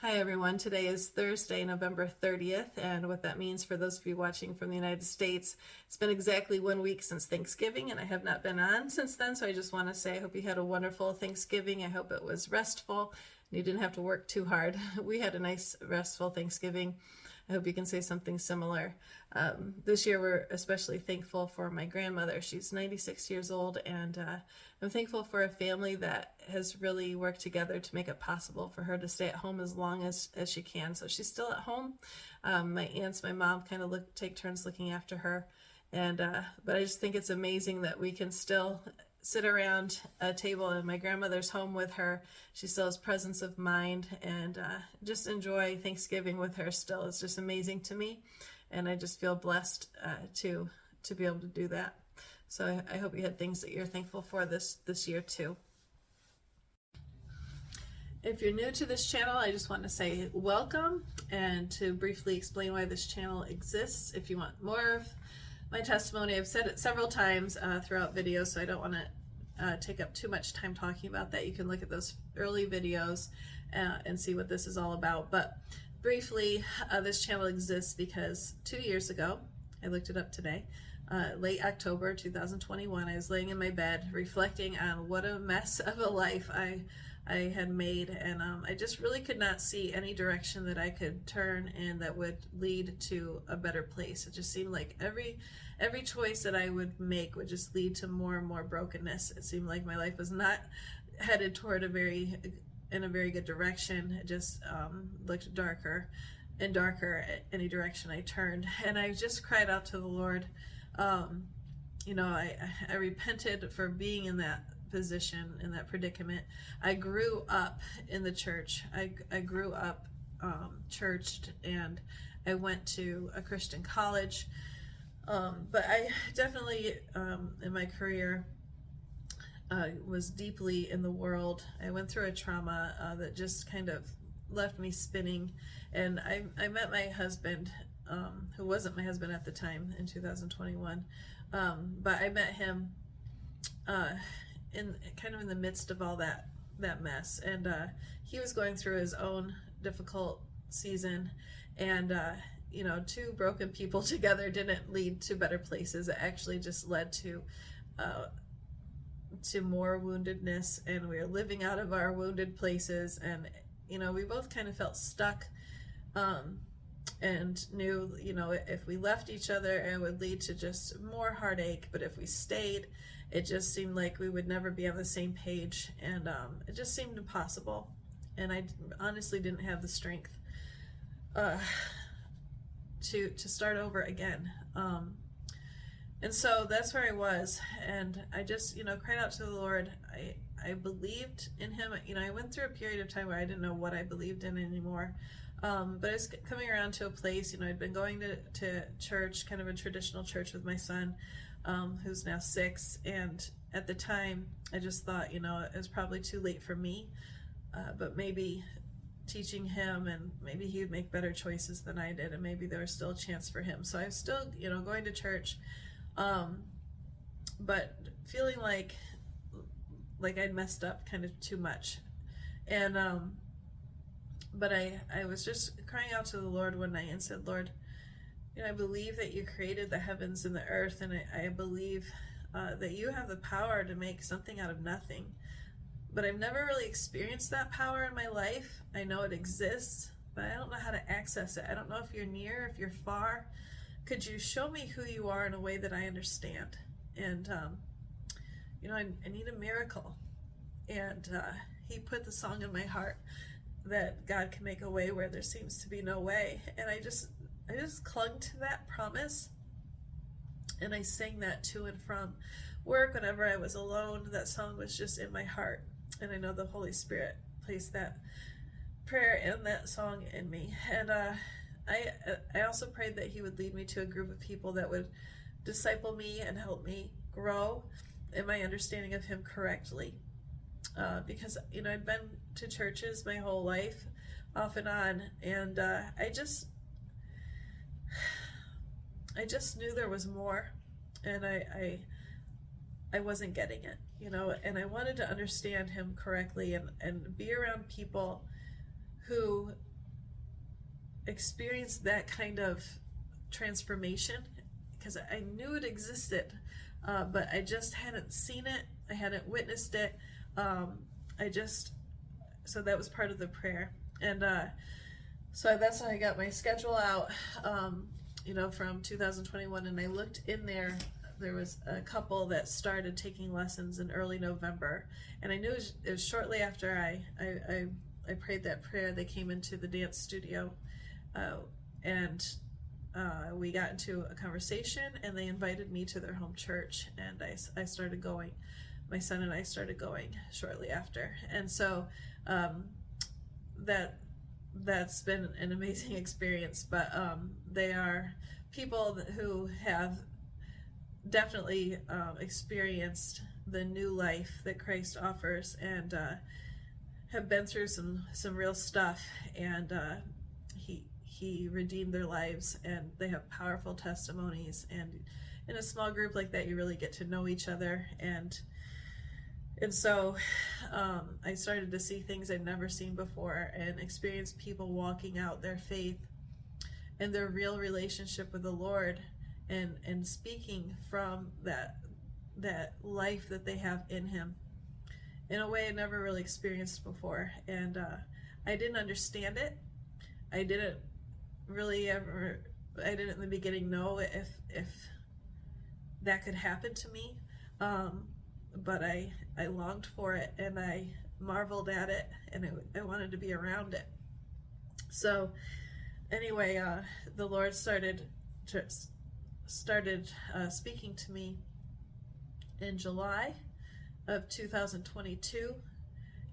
Hi everyone. Today is Thursday, November 30th, and what that means for those of you watching from the United States, it's been exactly one week since Thanksgiving, and I have not been on since then, so I just want to say I hope you had a wonderful Thanksgiving. I hope it was restful and you didn't have to work too hard. We had a nice, restful Thanksgiving. I hope you can say something similar. Um, this year, we're especially thankful for my grandmother. She's 96 years old, and uh, I'm thankful for a family that has really worked together to make it possible for her to stay at home as long as, as she can. So she's still at home. Um, my aunts, my mom kind of look take turns looking after her. And uh, but I just think it's amazing that we can still sit around a table in my grandmother's home with her. She still has presence of mind and uh, just enjoy Thanksgiving with her still. It's just amazing to me. And I just feel blessed uh, to to be able to do that. So I, I hope you had things that you're thankful for this this year too. If you're new to this channel, I just want to say welcome and to briefly explain why this channel exists. If you want more of my testimony, I've said it several times uh, throughout videos, so I don't want to uh, take up too much time talking about that. You can look at those early videos uh, and see what this is all about. But briefly, uh, this channel exists because two years ago, I looked it up today, uh, late October 2021, I was laying in my bed reflecting on what a mess of a life I I had made, and um, I just really could not see any direction that I could turn and that would lead to a better place. It just seemed like every every choice that I would make would just lead to more and more brokenness. It seemed like my life was not headed toward a very in a very good direction. It just um, looked darker and darker any direction I turned, and I just cried out to the Lord. Um, you know, I I repented for being in that position in that predicament. I grew up in the church. I, I grew up um, churched and I went to a Christian college. Um, but I definitely, um, in my career, uh, was deeply in the world. I went through a trauma uh, that just kind of left me spinning. And I, I met my husband, um, who wasn't my husband at the time in 2021. Um, but I met him uh, in kind of in the midst of all that that mess. And uh, he was going through his own difficult season. And uh, you know two broken people together didn't lead to better places. It actually just led to uh, to more woundedness. And we were living out of our wounded places. And you know we both kind of felt stuck um, and knew you know if we left each other it would lead to just more heartache. But if we stayed it just seemed like we would never be on the same page and um, it just seemed impossible. And i honestly didn't have the strength uh, to to start over again. Um, and so that's where i was and i just you know cried out to the lord. I i believed in him. You know i went through a period of time where i didn't know what i believed in anymore. Um, but I was coming around to a place, you know, I'd been going to, to church, kind of a traditional church with my son, um, who's now six. And at the time, I just thought, you know, it was probably too late for me, uh, but maybe teaching him and maybe he would make better choices than I did, and maybe there was still a chance for him. So I was still, you know, going to church, um, but feeling like like I'd messed up kind of too much, and um, but I I was just crying out to the Lord one night and said, Lord, you know, I believe that you created the heavens and the earth, and I, I believe uh, that you have the power to make something out of nothing. But I've never really experienced that power in my life. I know it exists, but I don't know how to access it. I don't know if you're near, if you're far. Could you show me who you are in a way that I understand? And, um, you know, I, I, need a miracle. And uh, he put the song in my heart that God can make a way where there seems to be no way. And I just I just clung to that promise and I sang that to and from work whenever I was alone. That song was just in my heart. And I know the Holy Spirit placed that prayer and that song in me. And uh, I, I also prayed that He would lead me to a group of people that would disciple me and help me grow in my understanding of Him correctly. Uh, because, you know, I'd been to churches my whole life, off and on, and uh, I just I just knew there was more, and I, I I wasn't getting it, you know, and I wanted to understand him correctly and, and be around people who experienced that kind of transformation because I knew it existed, uh, but I just hadn't seen it. I hadn't witnessed it. Um, I just so that was part of the prayer, and uh, so that's when I got my schedule out. Um, you know, from 2021, and I looked in there. There was a couple that started taking lessons in early November, and I knew it was, it was shortly after I, I, I I prayed that prayer. They came into the dance studio, uh, and uh, we got into a conversation and they invited me to their home church and I, I started going my son and i started going shortly after and so um, that that's been an amazing experience but um, they are people who have definitely um, experienced the new life that christ offers and uh, have been through some some real stuff and uh, he he redeemed their lives and they have powerful testimonies and in a small group like that you really get to know each other and and so um, i started to see things i'd never seen before and experience people walking out their faith and their real relationship with the lord and and speaking from that that life that they have in him in a way i never really experienced before and uh, i didn't understand it i didn't really ever I didn't in the beginning know if if that could happen to me. Um, but I I longed for it and I marveled at it and I wanted to be around it. So anyway, uh, the Lord started to, started uh, speaking to me in July of 2022,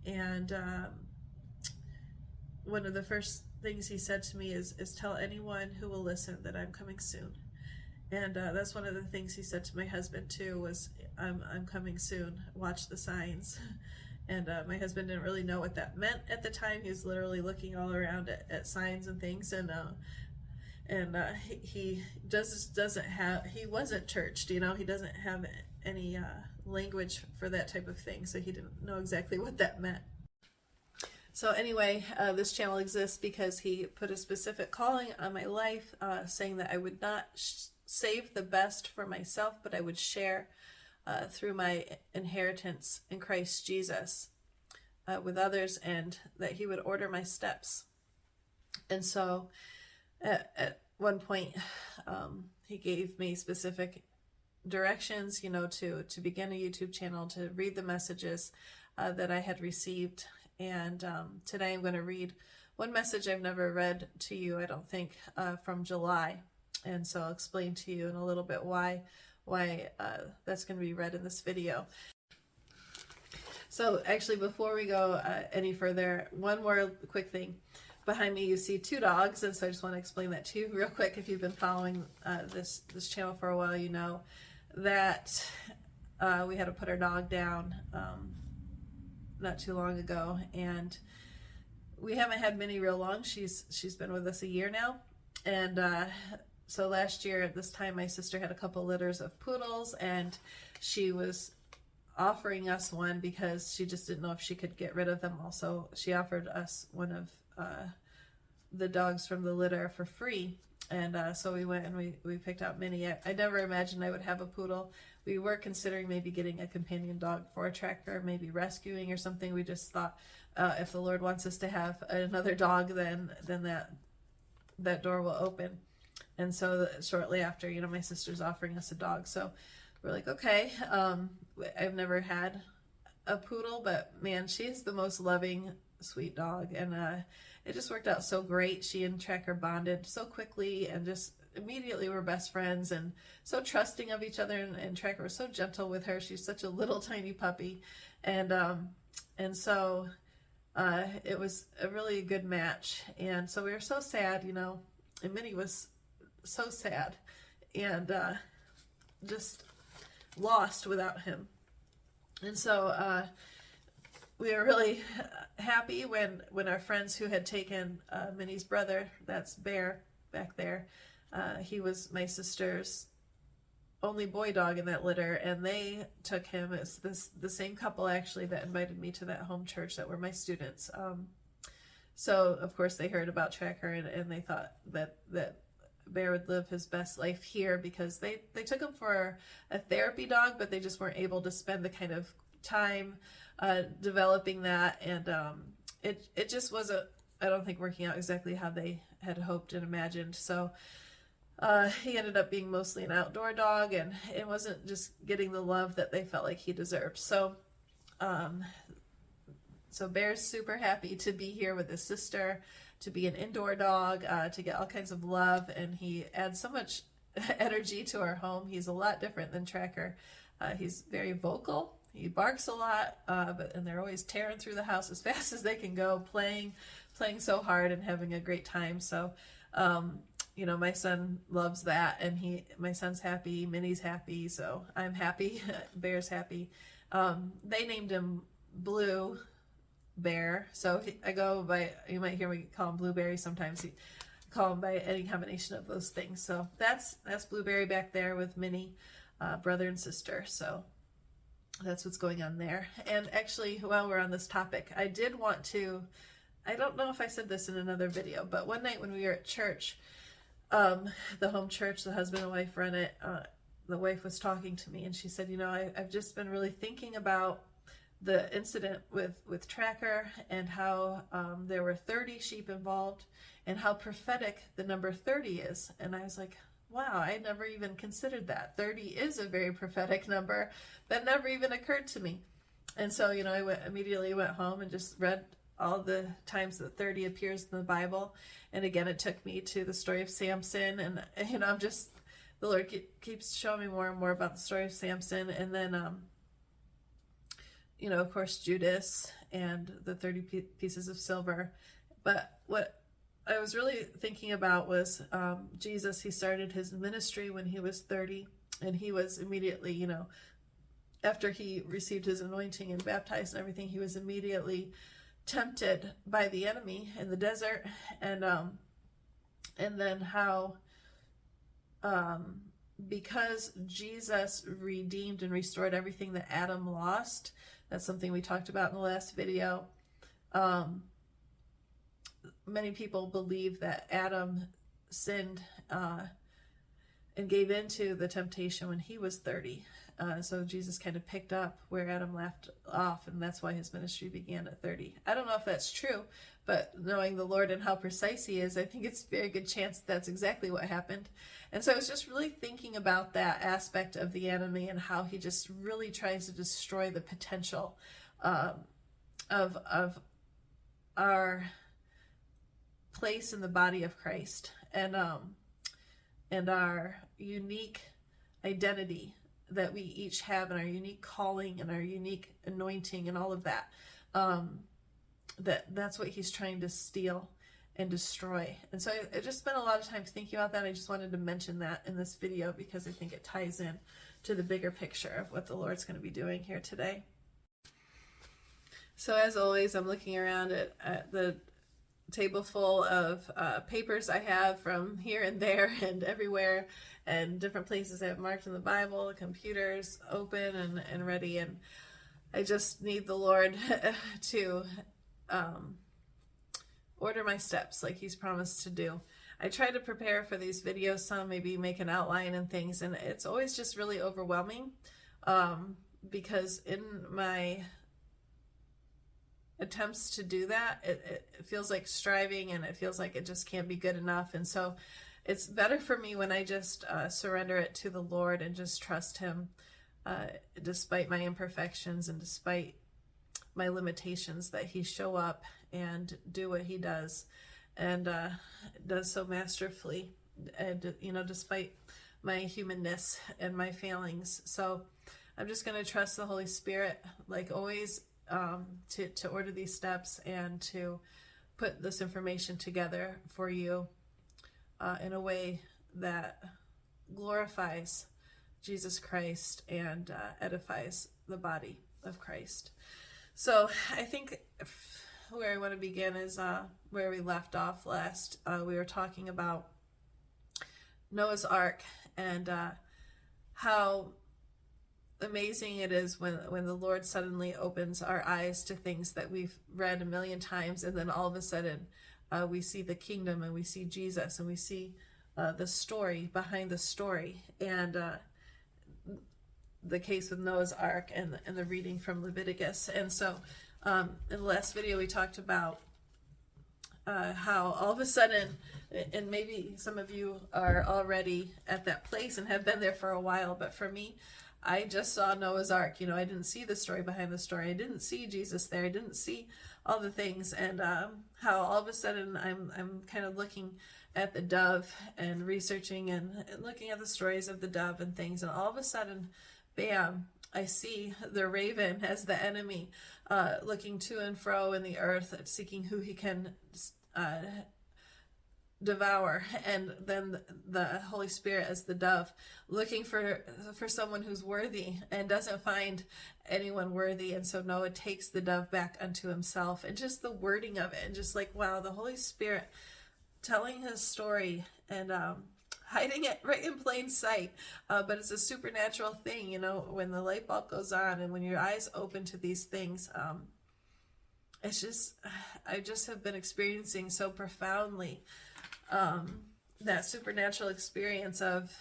and um, one of the first things he said to me is, is tell anyone who will listen that I'm coming soon. And uh, that's one of the things he said to my husband too was, I'm, I'm coming soon, watch the signs. And uh, my husband didn't really know what that meant at the time. He was literally looking all around at, at signs and things. And uh, and uh, he, he does doesn't have he wasn't churched, you know. He doesn't have any uh, language for that type of thing, so he didn't know exactly what that meant. So anyway, uh, this channel exists because he put a specific calling on my life, uh, saying that I would not sh- save the best for myself, but I would share uh, through my inheritance in Christ Jesus uh, with others, and that he would order my steps. And so, at, at one point, um, he gave me specific directions, you know, to to begin a YouTube channel, to read the messages uh, that I had received and um, today I'm going to read one message I've never read to you, I don't think, uh, from July. And so I'll explain to you in a little bit why why uh, that's going to be read in this video. So actually, before we go uh, any further, one more quick thing. Behind me, you see two dogs, and so I just want to explain that to you real quick. If you've been following uh, this this channel for a while, you know that uh, we had to put our dog down. Um, not too long ago, and we haven't had Minnie real long. She's she's been with us a year now, and uh, so last year at this time, my sister had a couple litters of poodles, and she was offering us one because she just didn't know if she could get rid of them. Also, she offered us one of uh, the dogs from the litter for free. And uh, so we went and we, we picked out Minnie. I, I never imagined I would have a poodle we were considering maybe getting a companion dog for a tracker, maybe rescuing or something. We just thought uh, if the Lord wants us to have another dog, then then that that door will open. And so shortly after, you know, my sister's offering us a dog, so we're like, okay. Um, I've never had a poodle, but man, she's the most loving, sweet dog, and uh, it just worked out so great. She and Tracker bonded so quickly, and just immediately were best friends and so trusting of each other and, and Tracker was so gentle with her. She's such a little tiny puppy. And um and so uh it was a really good match. And so we were so sad, you know, and Minnie was so sad and uh just lost without him. And so uh we were really happy when when our friends who had taken uh, Minnie's brother, that's Bear back there, uh, he was my sister's only boy dog in that litter, and they took him. It's this the same couple actually that invited me to that home church that were my students. Um, So of course they heard about Tracker and, and they thought that that Bear would live his best life here because they they took him for a therapy dog, but they just weren't able to spend the kind of time uh, developing that, and um, it it just wasn't. I don't think working out exactly how they had hoped and imagined. So uh, he ended up being mostly an outdoor dog, and it wasn't just getting the love that they felt like he deserved. So um, so Bear's super happy to be here with his sister, to be an indoor dog, uh, to get all kinds of love, and he adds so much energy to our home. He's a lot different than Tracker. Uh, he's very vocal. He barks a lot, uh, but and they're always tearing through the house as fast as they can go, playing, playing so hard and having a great time. So, um, you know, my son loves that, and he, my son's happy, Minnie's happy, so I'm happy. Bear's happy. Um, they named him Blue bear. So I go by, you might hear me call him blueberry sometimes. You call him by any combination of those things. So that's that's blueberry back there with Minnie, uh, brother and sister. So that's what's going on there. And actually, while we're on this topic, I did want to. I don't know if I said this in another video, but one night when we were at church, um, the home church, the husband and wife run it. Uh, the wife was talking to me, and she said, "You know, I, I've just been really thinking about." The incident with with Tracker and how um, there were 30 sheep involved and how prophetic the number 30 is. And I was like, wow, I never even considered that. 30 is a very prophetic number that never even occurred to me. And so, you know, I went, immediately went home and just read all the times that 30 appears in the Bible. And again, it took me to the story of Samson. And, you know, I'm just, the Lord keeps showing me more and more about the story of Samson. And then, um, you know, of course, Judas and the 30 pieces of silver. But what I was really thinking about was um, Jesus. He started his ministry when he was 30, and he was immediately, you know, after he received his anointing and baptized and everything, he was immediately tempted by the enemy in the desert, and um, and then how um, because Jesus redeemed and restored everything that Adam lost, that's something we talked about in the last video. Um, many people believe that Adam sinned uh, and gave into the temptation when he was 30. Uh, so Jesus kind of picked up where Adam left off, and that's why his ministry began at 30. I don't know if that's true, but knowing the Lord and how precise He is, I think it's a very good chance that's exactly what happened. And so I was just really thinking about that aspect of the enemy and how he just really tries to destroy the potential um, of of our place in the body of Christ and um, and our unique identity that we each have and our unique calling and our unique anointing and all of that. Um, that that's what he's trying to steal and destroy. And so I, I, just spent a lot of time thinking about that. I just wanted to mention that in this video because I think it ties in to the bigger picture of what the Lord's going to be doing here today. So as always, I'm looking around at, at the table full of uh, papers I have from here and there and everywhere and different places I have marked in the Bible, computers open and, and ready. And I just need the Lord to um, order my steps like he's promised to do. I try to prepare for these videos some, maybe make an outline and things, and it's always just really overwhelming um, because in my attempts to do that, it, it feels like striving and it feels like it just can't be good enough. And so it's better for me when I just uh, surrender it to the Lord and just trust Him uh, despite my imperfections and despite my limitations, that He show up and do what He does and uh, does so masterfully. And, you know, despite my humanness and my failings. So I'm just going to trust the Holy Spirit, like always, um, to, to order these steps and to put this information together for you uh, in a way that glorifies Jesus Christ and uh, edifies the body of Christ. So I think where I want to begin is uh, where we left off last. Uh, we were talking about Noah's Ark and uh, how amazing it is when when the Lord suddenly opens our eyes to things that we've read a million times, and then all of a sudden uh, we see the kingdom and we see Jesus and we see uh, the story behind the story and uh, the case with Noah's Ark and and the reading from Leviticus. And so um, in the last video we talked about uh, how all of a sudden, and maybe some of you are already at that place and have been there for a while, but for me, I just saw Noah's Ark. You know, I didn't see the story behind the story. I didn't see Jesus there. I didn't see all the things, and um, how all of a sudden I'm I'm kind of looking at the dove and researching and, looking at the stories of the dove and things, and all of a sudden, bam! I see the raven as the enemy, uh, looking to and fro in the earth, seeking who he can uh, devour and then the holy spirit as the dove looking for for someone who's worthy and doesn't find anyone worthy. And so noah takes the dove back unto himself and just the wording of it and just like wow the holy spirit telling his story and um hiding it right in plain sight. Uh, but it's a supernatural thing you know when the light bulb goes on and when your eyes open to these things um it's just i just have been experiencing so profoundly um, that supernatural experience of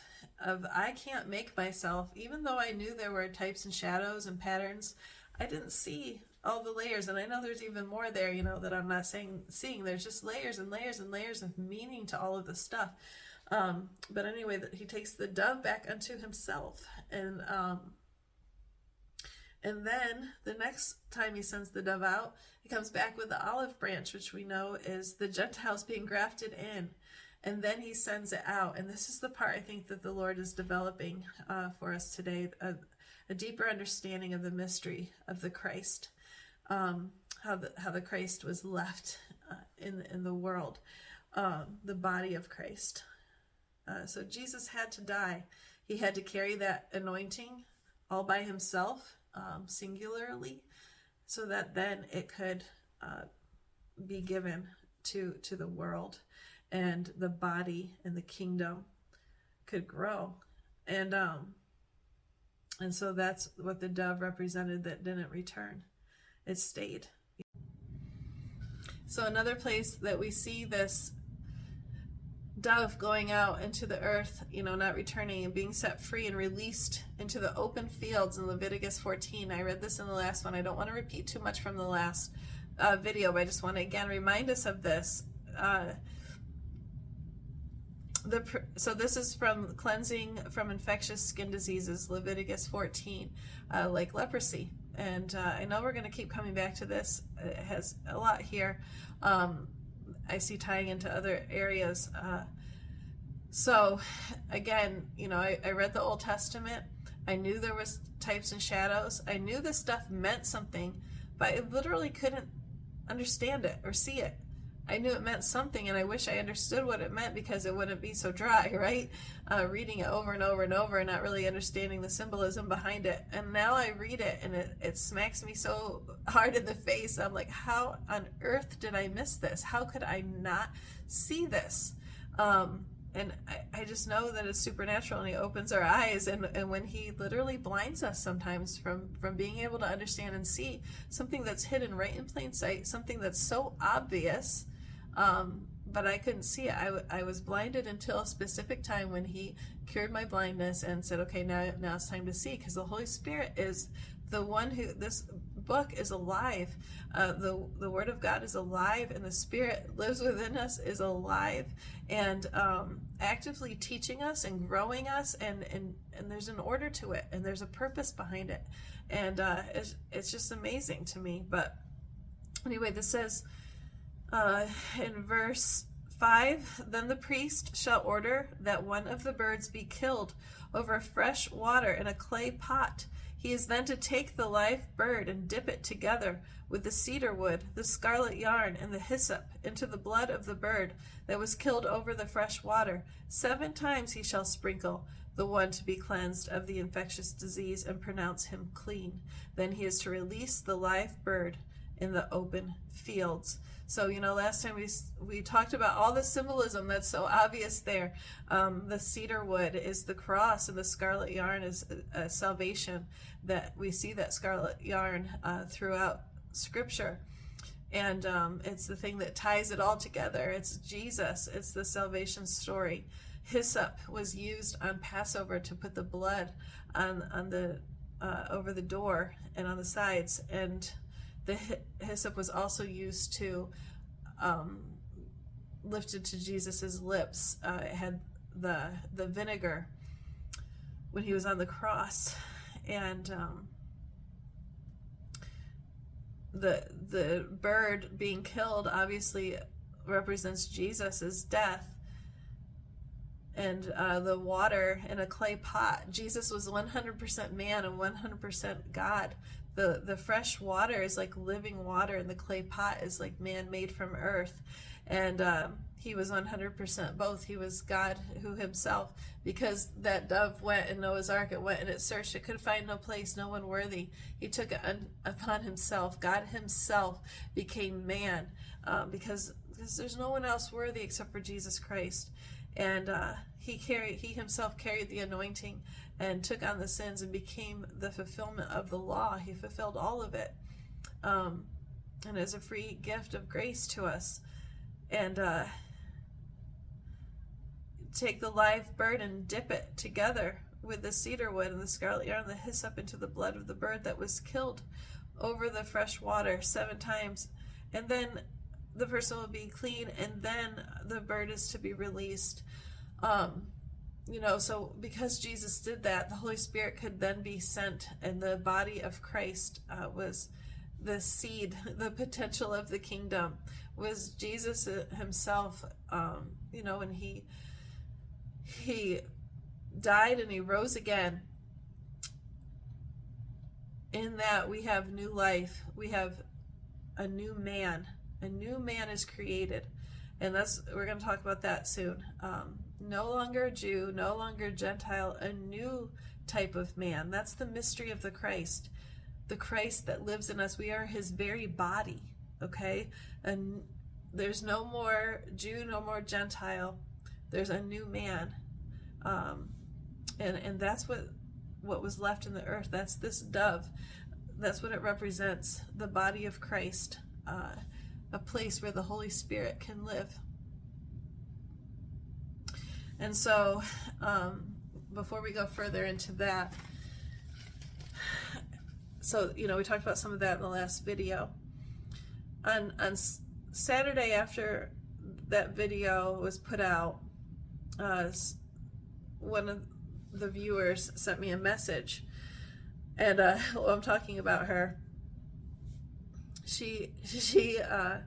of I can't make myself, even though I knew there were types and shadows and patterns, I didn't see all the layers, and I know there's even more there, you know, that I'm not saying seeing. There's just layers and layers and layers of meaning to all of this stuff. Um, but anyway, that he takes the dove back unto himself, and um, and then the next time he sends the dove out, he comes back with the olive branch, which we know is the Gentiles being grafted in and then he sends it out. And this is the part I think that the Lord is developing uh, for us today a, a, deeper understanding of the mystery of the Christ, um, how, the, how the Christ was left uh, in, in the world, um, the body of Christ. Uh, so Jesus had to die. He had to carry that anointing all by himself, um, singularly, so that then it could uh, be given to to the world and the body and the kingdom could grow. And um and so that's what the dove represented that didn't return. It stayed. So another place that we see this dove going out into the earth, you know, not returning and being set free and released into the open fields in Leviticus 14. I read this in the last one. I don't want to repeat too much from the last uh, video, but I just want to again remind us of this. Uh, the so this is from cleansing from infectious skin diseases leviticus 14 uh, like leprosy and uh, i know we're going to keep coming back to this it has a lot here um, i see tying into other areas uh, so again you know I, I read the old testament. I knew there was types and shadows. I knew this stuff meant something but i literally couldn't understand it or see it I knew it meant something, and I wish I understood what it meant because it wouldn't be so dry, right? Uh, reading it over and over and over and not really understanding the symbolism behind it. And now I read it, and it, it smacks me so hard in the face. I'm like, how on earth did I miss this? How could I not see this? Um, and I, I, just know that it's supernatural and he opens our eyes and, and when he literally blinds us sometimes from from being able to understand and see something that's hidden right in plain sight something that's so obvious um, but I couldn't see it. I, w- I was blinded until a specific time when he cured my blindness and said, okay, now, now it's time to see because the Holy Spirit is the one who, this book is alive. Uh, the, the Word of God is alive and the Spirit lives within us, is alive and um, actively teaching us and growing us. And, and, and there's an order to it and there's a purpose behind it. And uh, it's, it's just amazing to me. But anyway, this says, uh, in verse 5 Then the priest shall order that one of the birds be killed over fresh water in a clay pot. He is then to take the live bird and dip it together with the cedar wood, the scarlet yarn, and the hyssop into the blood of the bird that was killed over the fresh water. Seven times he shall sprinkle the one to be cleansed of the infectious disease and pronounce him clean. Then he is to release the live bird in the open fields. So you know, last time we we talked about all the symbolism that's so obvious there. Um, the cedar wood is the cross, and the scarlet yarn is a, a salvation. That we see that scarlet yarn uh, throughout Scripture, and um, it's the thing that ties it all together. It's Jesus. It's the salvation story. Hyssop was used on Passover to put the blood on on the uh, over the door and on the sides, and the hyssop was also used to um, lifted to Jesus's lips. Uh, it had the the vinegar when he was on the cross, and um, the the bird being killed obviously represents Jesus's death. And uh, the water in a clay pot. Jesus was 100% man and 100% God the the fresh water is like living water and the clay pot is like man made from earth. And um, he was 100% both. He was god who himself because that dove went in noah's ark it went and it searched. It could find no place no one worthy. He took it un- upon himself. God himself became man um, because because there's no one else worthy except for jesus christ and uh, he carried he himself carried the anointing and took on the sins and became the fulfillment of the law. He fulfilled all of it. Um, and as a free gift of grace to us. And uh, take the live bird and dip it together with the cedar wood and the scarlet yarn and the hyssop into the blood of the bird that was killed over the fresh water seven times. And then the person will be clean, and then the bird is to be released. Um, you know, so because Jesus did that, the Holy Spirit could then be sent, and the body of Christ uh, was the seed, the potential of the kingdom was Jesus himself. Um, you know, and he he died and he rose again. In that we have new life, we have a new man. A new man is created, and that's we're going to talk about that soon. Um, no longer Jew, no longer Gentile, a new type of man. That's the mystery of the Christ. The Christ that lives in us. We are his very body, okay? And there's no more Jew, no more Gentile. There's a new man. Um, and, and that's what what was left in the earth. That's this dove. That's what it represents the body of Christ, uh, a place where the Holy Spirit can live. And so, um, before we go further into that, so you know, we talked about some of that in the last video. On on Saturday after that video was put out, uh, one of the viewers sent me a message, and uh, well, I'm talking about her. She she uh,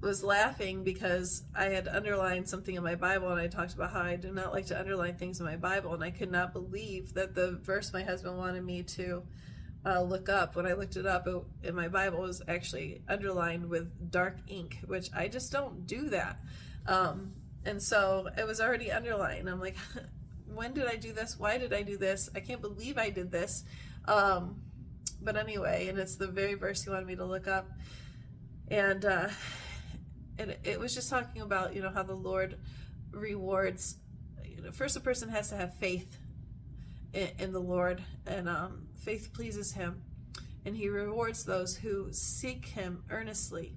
was laughing because I had underlined something in my Bible and I talked about how I do not like to underline things in my Bible and I could not believe that the verse my husband wanted me to uh, look up. When I looked it up it, in my Bible was actually underlined with dark ink which I just don't do that. Um, and so it was already underlined. I'm like when did I do this? Why did I do this? I can't believe I did this. Um, but anyway and it's the very verse he wanted me to look up and uh, and it was just talking about you know how the Lord rewards. You know, first, a person has to have faith in, in the Lord, and um, faith pleases Him, and He rewards those who seek Him earnestly,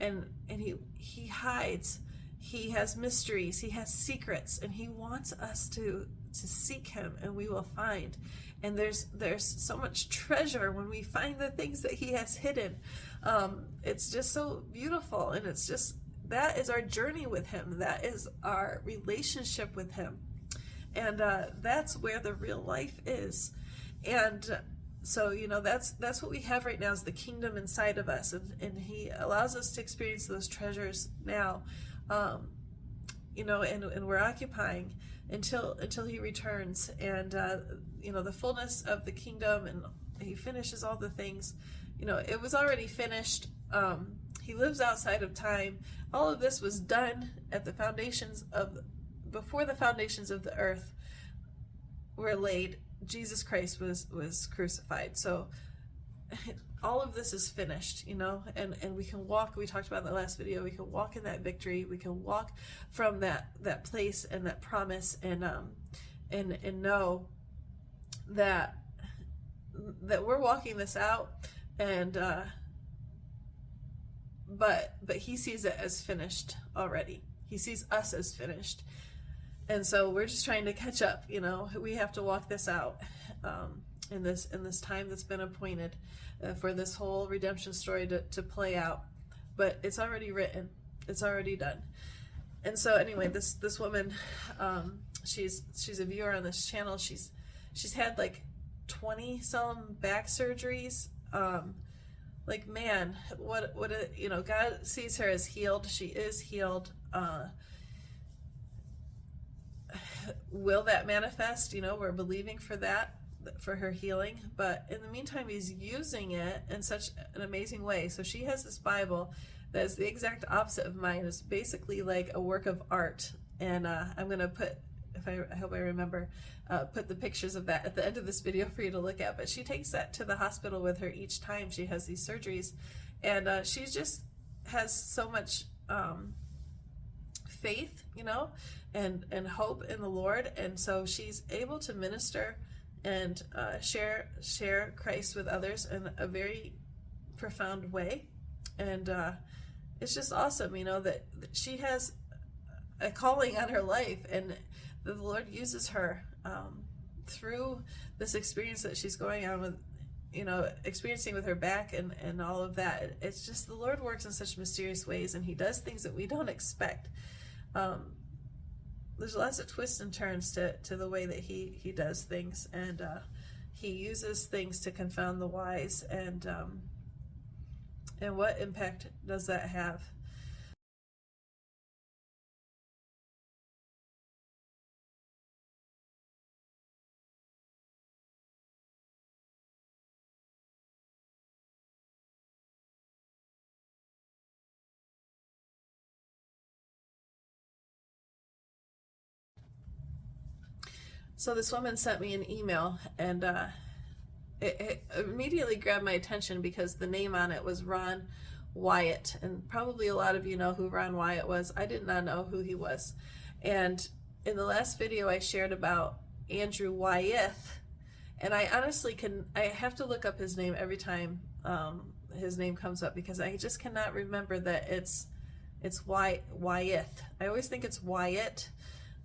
and and He He hides. He has mysteries. He has secrets, and He wants us to to seek Him, and we will find. And there's there's so much treasure when we find the things that He has hidden. Um, it's just so beautiful and it's just that is our journey with him. That is our relationship with him. And uh, that's where the real life is. And so you know that's that's what we have right now is the kingdom inside of us. And, and he allows us to experience those treasures now um, you know and, and we're occupying until until he returns. And uh, you know the fullness of the kingdom and he finishes all the things you know, it was already finished. Um, he lives outside of time. All of this was done at the foundations of, before the foundations of the earth were laid. Jesus Christ was was crucified. So all of this is finished, you know, and and we can walk. We talked about in the last video. We can walk in that victory. We can walk from that that place and that promise, and um, and and know that that we're walking this out, and uh, but but he sees it as finished already. He sees us as finished, and so we're just trying to catch up. You know, we have to walk this out. Um, in this in this time that's been appointed uh, for this whole redemption story to, to play out but it's already written it's already done and so anyway this this woman um, she's she's a viewer on this channel she's she's had like 20 some back surgeries. Um, like man what what a, you know god sees her as healed. She is healed. Uh, will that manifest? You know we're believing for that for her healing, but in the meantime, he's using it in such an amazing way. So she has this Bible that is the exact opposite of mine. It's basically like a work of art, and uh, I'm gonna put, if I, I hope I remember, uh, put the pictures of that at the end of this video for you to look at. But she takes that to the hospital with her each time she has these surgeries, and uh, she just has so much um, faith, you know, and and hope in the Lord, and so she's able to minister and uh, share share Christ with others in a very profound way, and uh, it's just awesome, you know, that she has a calling on her life, and the Lord uses her um, through this experience that she's going on with, you know, experiencing with her back and and all of that. It's just the Lord works in such mysterious ways, and He does things that we don't expect. Um, there's lots of twists and turns to, to the way that he, he does things, and uh, he uses things to confound the wise. And um, and what impact does that have? So this woman sent me an email, and uh, it, it, immediately grabbed my attention because the name on it was Ron Wyatt, and probably a lot of you know who Ron Wyatt was. I did not know who he was, and in the last video I shared about Andrew Wyeth, and I honestly can I have to look up his name every time um, his name comes up because I just cannot remember that it's it's Wy- Wyeth. I always think it's Wyatt.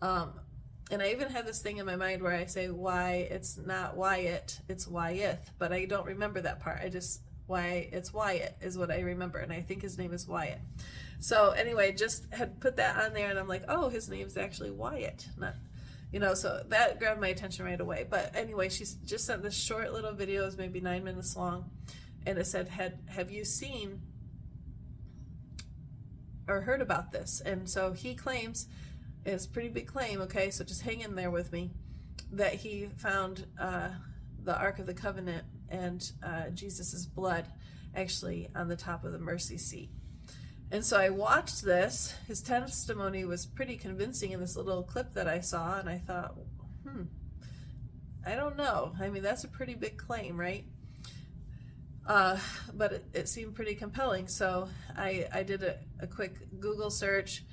Um, and I even have this thing in my mind where I say why it's not Wyatt, it's Wyeth, but I don't remember that part. I just why it's Wyatt is what I remember, and I think his name is Wyatt. So anyway, just had put that on there, and I'm like, oh, his name's actually Wyatt, not, you know. So that grabbed my attention right away. But anyway, she's just sent this short little video, is maybe nine minutes long, and it said, had have you seen or heard about this? And so he claims it's a pretty big claim, okay? So just hang in there with me. That he found uh, the Ark of the Covenant and uh, Jesus' blood actually on the top of the mercy seat. And so I watched this. His testimony was pretty convincing in this little clip that I saw, and I thought, hmm, I don't know. I mean, that's a pretty big claim, right? Uh, but it, it, seemed pretty compelling. So I, I did a, a quick Google search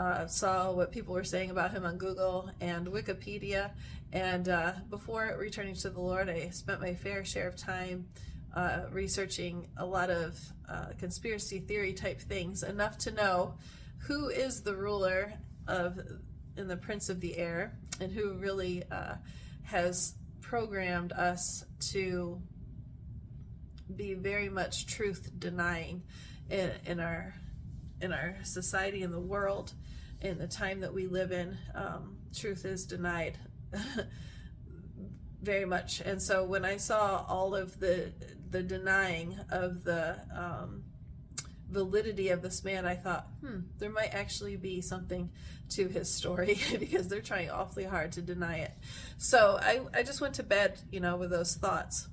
uh, saw what people were saying about him on Google and Wikipedia. And uh, before returning to the Lord, I spent my fair share of time uh, researching a lot of uh, conspiracy theory type things, enough to know who is the ruler of and the prince of the air, and who really uh, has programmed us to be very much truth denying in, in our in our society in the world in the time that we live in um, truth is denied very much. And so when i saw all of the the denying of the um, validity of this man i thought hmm there might actually be something to his story because they're trying awfully hard to deny it. So I, I just went to bed you know with those thoughts.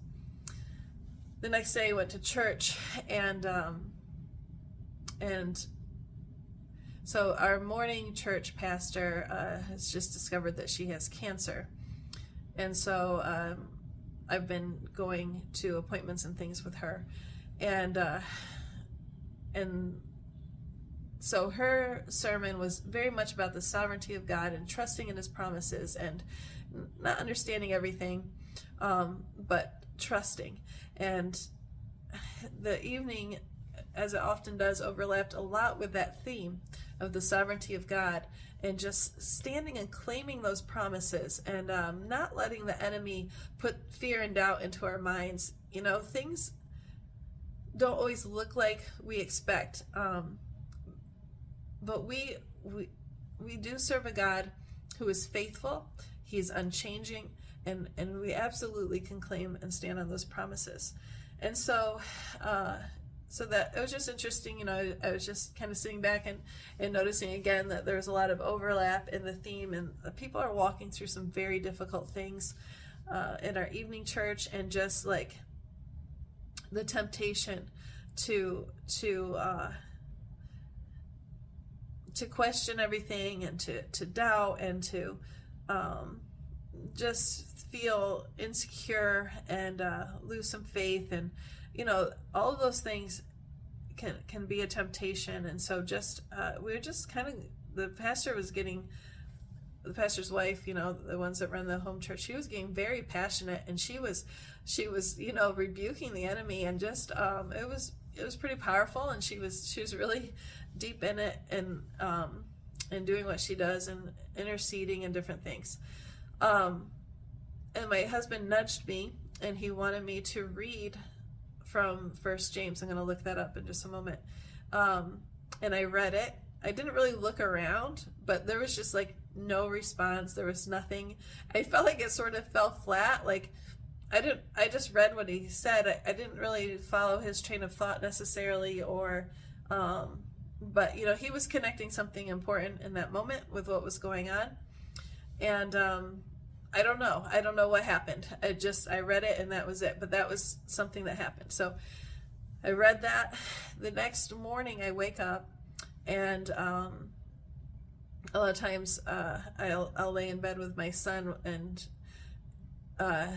The next day i went to church and um, and so our morning church pastor uh, has just discovered that she has cancer, and so um, I've been going to appointments and things with her. and uh, and so her sermon was very much about the sovereignty of God and trusting in His promises and not understanding everything, um, but trusting. And the evening, as it often does, overlapped a lot with that theme of the sovereignty of God and just standing and claiming those promises and um, not letting the enemy put fear and doubt into our minds. You know, things don't always look like we expect, um, but we we we do serve a God who is faithful. He's unchanging, and and we absolutely can claim and stand on those promises. And so, uh, so that it was just interesting you know i was just kind of sitting back and, and noticing again that there was a lot of overlap in the theme and people are walking through some very difficult things uh, in our evening church and just like the temptation to to uh, to question everything and to to doubt and to um, just feel insecure and uh, lose some faith and you know, all of those things can can be a temptation. And so just uh, we were just kind of the pastor was getting the pastor's wife, you know, the ones that run the home church, she was getting very passionate and she was she was, you know, rebuking the enemy and just um it was it was pretty powerful and she was she was really deep in it and um and doing what she does and interceding and different things. Um and my husband nudged me and he wanted me to read from First James. I'm going to look that up in just a moment. Um, and I read it. I didn't really look around, but there was just like no response. There was nothing. I felt like it sort of fell flat. Like I didn't. I just read what he said. I, I didn't really follow his train of thought necessarily, or. Um, but you know, he was connecting something important in that moment with what was going on, and um, I don't know. I don't know what happened. I just I read it and that was it. But that was something that happened. So I read that. The next morning I wake up and um, a lot of times uh, I'll I'll lay in bed with my son and uh,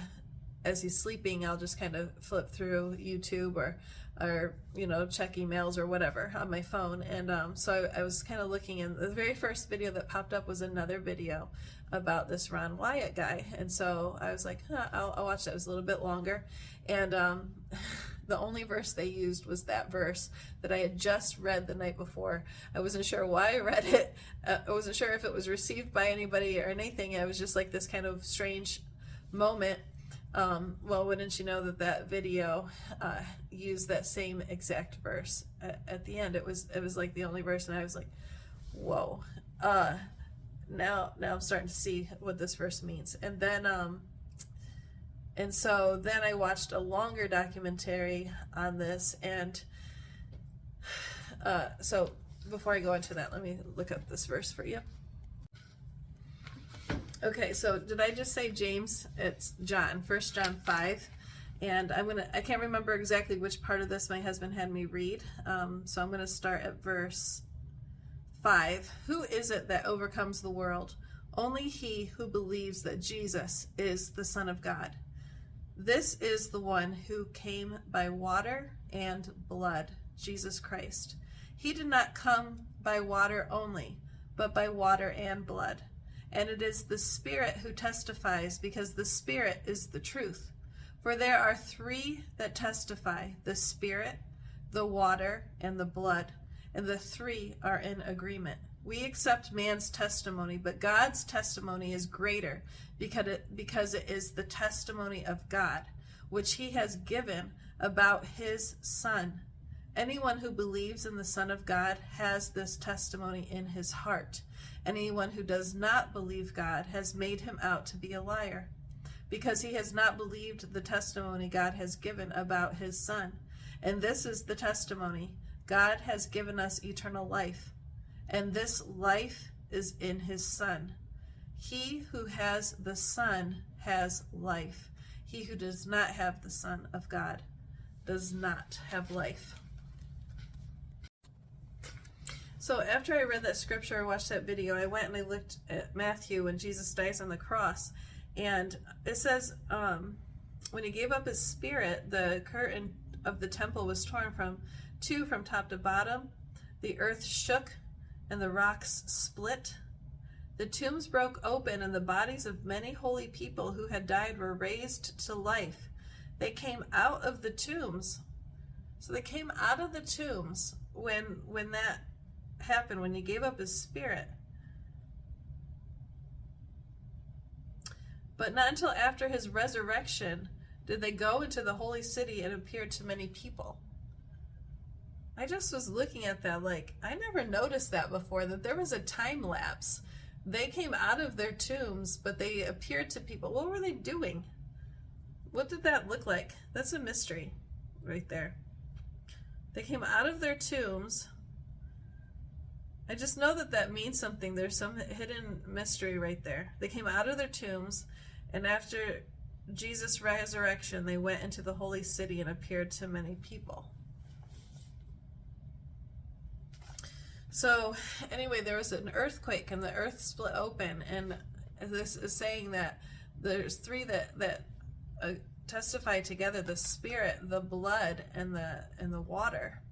as he's sleeping I'll just kind of flip through YouTube or or you know check emails or whatever on my phone. And um, so I, I was kind of looking and the very first video that popped up was another video about this Ron Wyatt guy. And so I was like huh, I'll, I'll, watch that. It was a little bit longer. And um, the only verse they used was that verse that I had just read the night before. I wasn't sure why I read it. Uh, I wasn't sure if it was received by anybody or anything. I was just like this kind of strange moment um, well, wouldn't you know that that video uh, used that same exact verse at, at, the end? It was it was like the only verse, and I was like, "Whoa!" Uh, now now I'm starting to see what this verse means. And then um, and so then I watched a longer documentary on this, and uh, so before I go into that, let me look up this verse for you. Okay, so did I just say James? It's John, First John 5. And I'm gonna I can't remember exactly which part of this my husband had me read. Um, so I'm gonna start at verse 5. Who is it that overcomes the world? Only he who believes that Jesus is the Son of God. This is the one who came by water and blood, Jesus Christ. He did not come by water only, but by water and blood and it is the Spirit who testifies, because the Spirit is the truth. For there are three that testify the Spirit, the water, and the blood, and the three are in agreement. We accept man's testimony, but God's testimony is greater because it, because it is the testimony of God, which he has given about his Son. Anyone who believes in the Son of God has this testimony in his heart. Anyone who does not believe God has made him out to be a liar, because he has not believed the testimony God has given about his Son. And this is the testimony God has given us eternal life, and this life is in his Son. He who has the Son has life. He who does not have the Son of God does not have life. So after I read that scripture, I watched that video, I went and I looked at Matthew when Jesus dies on the cross. And it says, um, when he gave up his spirit, the curtain of the temple was torn from two from top to bottom. The earth shook and the rocks split. The tombs broke open, and the bodies of many holy people who had died were raised to life. They came out of the tombs. So they came out of the tombs when when that happened, when he gave up his spirit. But not until after his resurrection did they go into the holy city and appear to many people. I just was looking at that like I never noticed that before that there was a time lapse. They came out of their tombs, but they appeared to people. What were they doing? What did that look like? That's a mystery right there. They came out of their tombs. I just know that that means something. There's some hidden mystery right there. They came out of their tombs, and after Jesus' resurrection, they went into the holy city and appeared to many people. So, anyway, there was an earthquake and the earth split open, and this is saying that there's three that that uh, testify together: the spirit, the blood, and the and the water.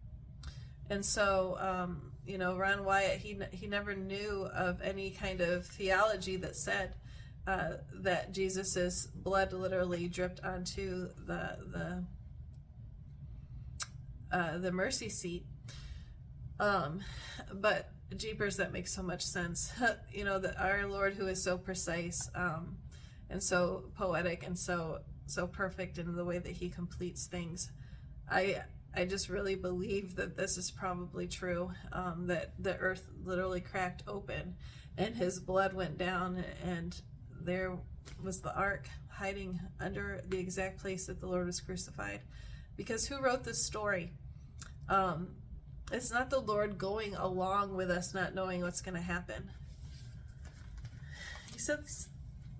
And so, um, you know, Ron Wyatt he he never knew of any kind of theology that said uh, that Jesus's blood literally dripped onto the the uh, the mercy seat. Um, but jeepers, that makes so much sense. you know that our Lord, who is so precise um, and so poetic and so so perfect in the way that He completes things. I I just really believe that this is probably true. Um, that the earth literally cracked open, and His blood went down and there was the ark hiding under the exact place that the Lord was crucified. Because who wrote this story? Um, it's not the Lord going along with us, not knowing what's going to happen. He sets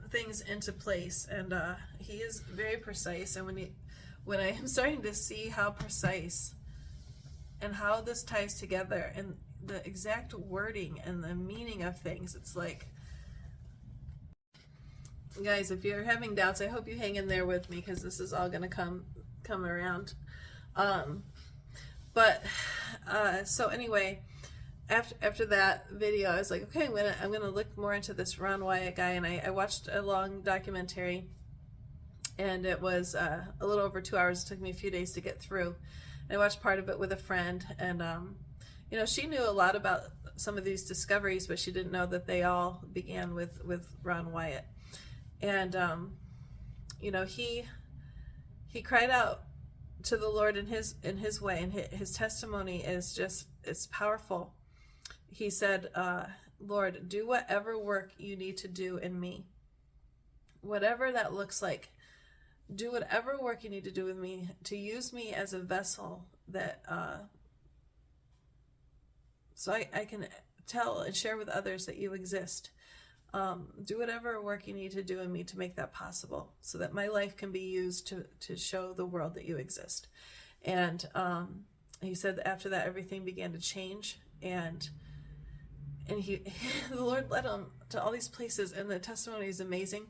things into place, and uh, He is very precise. And when he, when I am starting to see how precise and how this ties together, and the exact wording and the meaning of things, it's like guys, if you're having doubts, I hope you hang in there with me because this is all going to come come around. Um, but uh, so anyway, after after that video, I was like, okay, I'm gonna I'm gonna look more into this Ron Wyatt guy, and I, I watched a long documentary, and it was uh, a little over two hours. It took me a few days to get through. And I watched part of it with a friend, and um, you know, she knew a lot about some of these discoveries, but she didn't know that they all began with with Ron Wyatt and um, you know he he cried out to the Lord in his in his way, and his, testimony is just it's powerful. He said, uh, "Lord, do whatever work you need to do in me, whatever that looks like. Do whatever work you need to do with me to use me as a vessel that." Uh, so I, I can tell and share with others that you exist um, do whatever work you need to do in me to make that possible so that my life can be used to, to show the world that you exist. And um, he said after that, everything began to change. And and he, the Lord led him to all these places, and the testimony is amazing.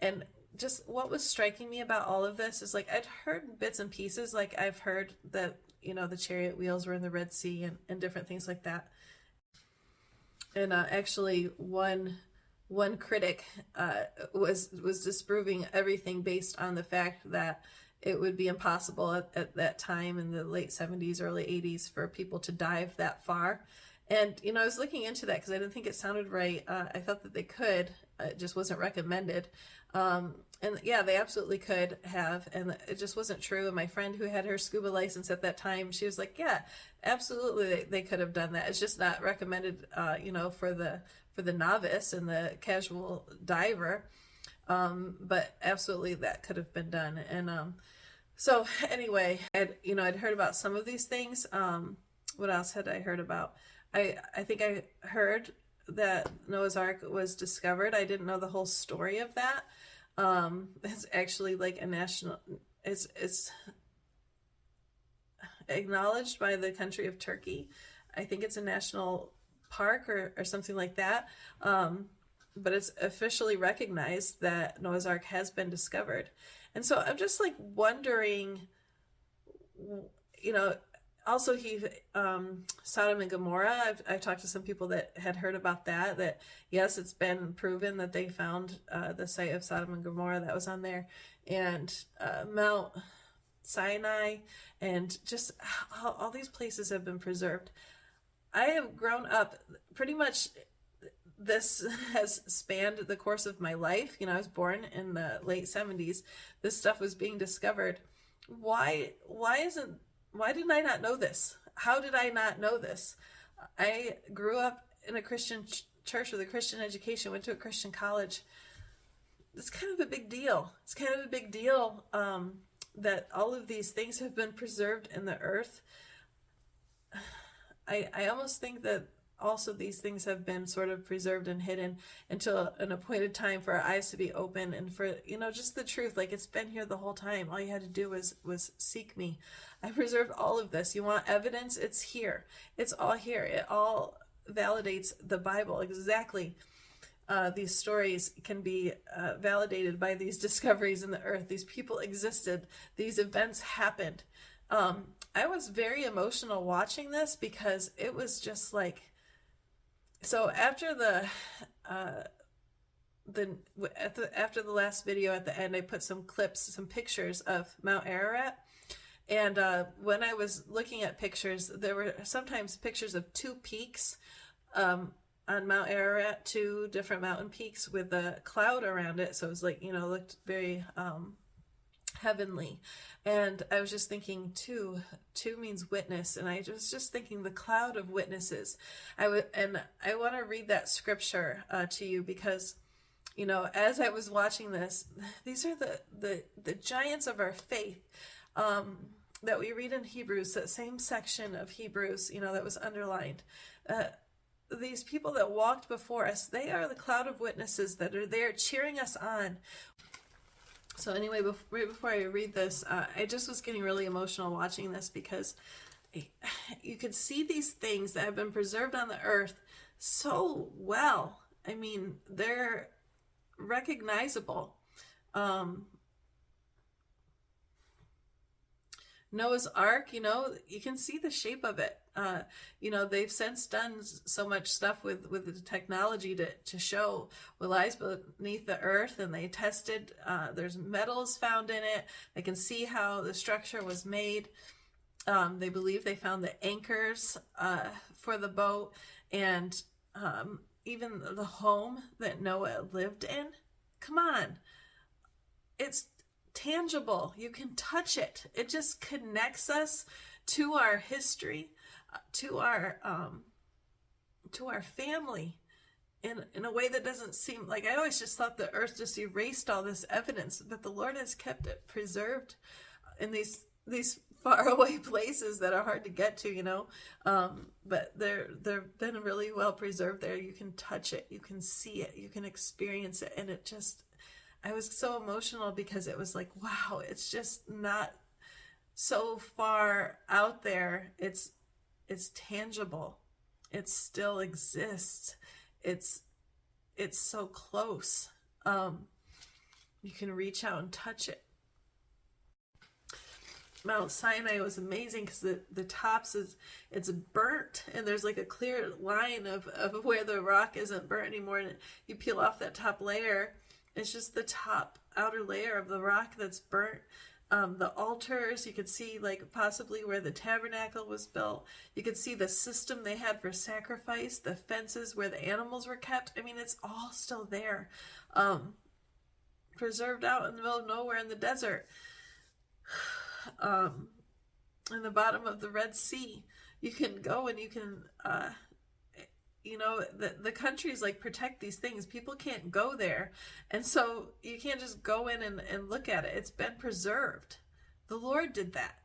And just what was striking me about all of this is like I'd heard bits and pieces, like I've heard that you know the chariot wheels were in the Red Sea and, and different things like that. And uh, actually, one one critic uh, was was disproving everything based on the fact that it would be impossible at, at that time in the late 70s early 80s for people to dive that far and you know i was looking into that because i didn't think it sounded right uh, i thought that they could it just wasn't recommended um, and yeah they absolutely could have and it just wasn't true and my friend who had her scuba license at that time she was like yeah absolutely they, they could have done that it's just not recommended uh, you know for the for the novice and the casual diver. Um, but absolutely that could have been done. And um, so anyway, I'd you know I'd heard about some of these things. Um, what else had I heard about? I I think I heard that Noah's Ark was discovered. I didn't know the whole story of that. Um, it's actually like a national. It's it's acknowledged by the country of Turkey. I think it's a national park or, or something like that. Um, but it's officially recognized that Noah's Ark has been discovered. And so I'm just like wondering you know, also he um, Sodom and Gomorrah. I've, I've talked to some people that had heard about that. That yes, it's been proven that they found uh, the site of Sodom and Gomorrah that was on there, and uh, Mount Sinai, and just all, all these places have been preserved. I have grown up pretty much. This has spanned the course of my life. You know, I was born in the late seventies. This stuff was being discovered. Why? Why isn't why didn't I not know this? How did I not know this? I grew up in a Christian ch- church with a Christian education, went to a Christian college. It's kind of a big deal. It's kind of a big deal um, that all of these things have been preserved in the earth. I, I almost think that also these things have been sort of preserved and hidden until an appointed time for our eyes to be open and for you know just the truth like it's been here the whole time. All you had to do was was seek me. I preserved all of this. You want evidence? It's here. It's all here. It all validates the bible. Exactly uh, these stories can be uh, validated by these discoveries in the earth. These people existed. These events happened. Um, i was very emotional watching this because it was just like so after the uh the, the after the last video at the end i put some clips some pictures of mount ararat. And uh, when i was looking at pictures there were sometimes pictures of two peaks um, on mount ararat two different mountain peaks with a cloud around it. So it was like you know looked very um, heavenly. And I was just thinking two, two means witness, and I was just thinking the cloud of witnesses. I would, and I want to read that scripture uh, to you because, you know, as I was watching this, these are the the the giants of our faith. Um, that we read in Hebrews, that same section of Hebrews, you know, that was underlined. Uh, these people that walked before us, they are the cloud of witnesses that are there cheering us on. So anyway, before, right before I read this, uh, I just was getting really emotional watching this because you could see these things that have been preserved on the earth so well. I mean, they're recognizable. Um, Noah's Ark, you know, you can see the shape of it. Uh, you know, they've since done so much stuff with, with the technology to, to show what lies beneath the earth, and they tested, uh, there's metals found in it. They can see how the structure was made. Um, they believe they found the anchors uh, for the boat and um, even the home that Noah lived in. Come on. It's tangible. You can touch it. It just connects us to our history, to our um, to our family in in a way that doesn't seem like I always just thought the earth just erased all this evidence, but the Lord has kept it preserved in these these faraway places that are hard to get to, you know. Um, but they're they've been really well preserved there. You can touch it, you can see it, you can experience it, and it just I was so emotional because it was like, wow, it's just not so far out there. It's it's tangible. It still exists. It's it's so close. Um you can reach out and touch it. Mount Sinai was amazing because the, the tops is it's burnt and there's like a clear line of, of where the rock isn't burnt anymore and you peel off that top layer it's just the top outer layer of the rock that's burnt. Um, the altars, you could see like possibly where the tabernacle was built. You could see the system they had for sacrifice, the fences where the animals were kept. I mean, it's all still there, um, preserved out in the middle of nowhere in the desert, um, in the bottom of the Red Sea. You can go and you can uh, you know the the countries like protect these things. People can't go there. And so you can't just go in and, and look at it. It's been preserved. The lord did that.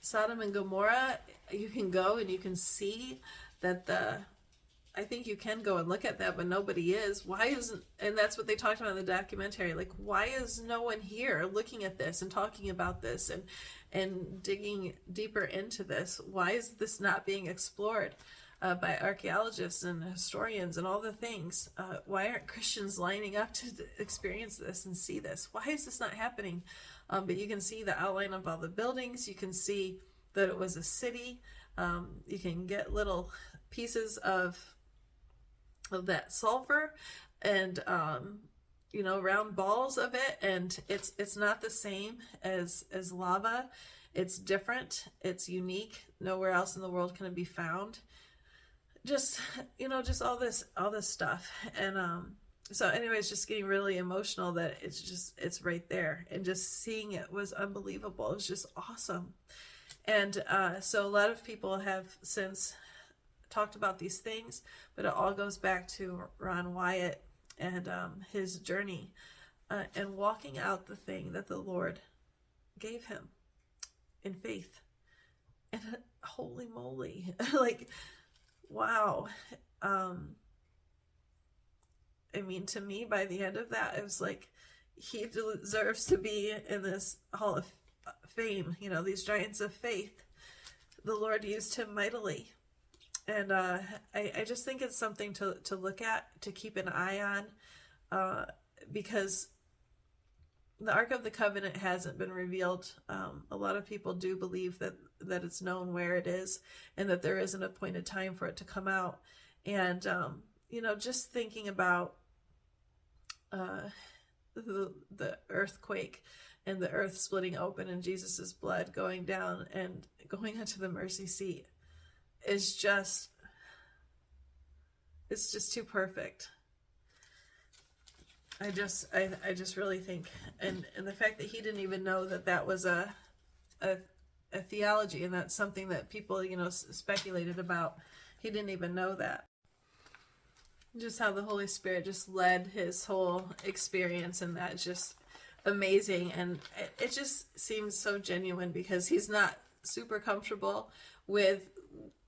Sodom and gomorrah you can go and you can see that the i think you can go and look at that but nobody is. Why isn't and that's what they talked about in the documentary like why is no one here looking at this and talking about this and and digging deeper into this? Why is this not being explored uh, by archaeologists and historians and all the things. Uh, why aren't Christians lining up to experience this and see this? Why is this not happening? Um, but you can see the outline of all the buildings. You can see that it was a city. Um, you can get little pieces of of that sulfur and um, you know round balls of it and it's it's not the same as as lava it's different it's unique nowhere else in the world can it be found just you know just all this all this stuff. And um so anyways just getting really emotional that it's just it's right there. And just seeing it was unbelievable. It was just awesome. And uh so a lot of people have since talked about these things but it all goes back to ron wyatt and um his journey uh, and walking out the thing that the lord gave him in faith. And holy moly. Like wow. Um i mean to me by the end of that it was like he deserves to be in this hall of fame you know these giants of faith. The lord used him mightily. And uh i i just think it's something to to look at to keep an eye on uh because the Ark of the Covenant hasn't been revealed. Um, a lot of people do believe that that it's known where it is, and that there is an appointed time for it to come out. And um, you know, just thinking about uh, the the earthquake and the earth splitting open and Jesus's blood going down and going into the mercy seat is just it's just too perfect. I just I, I just really think and and the fact that he didn't even know that that was a a, a theology and that's something that people you know speculated about he didn't even know that. Just how the holy spirit just led his whole experience and that's just amazing and it, it just seems so genuine because he's not super comfortable with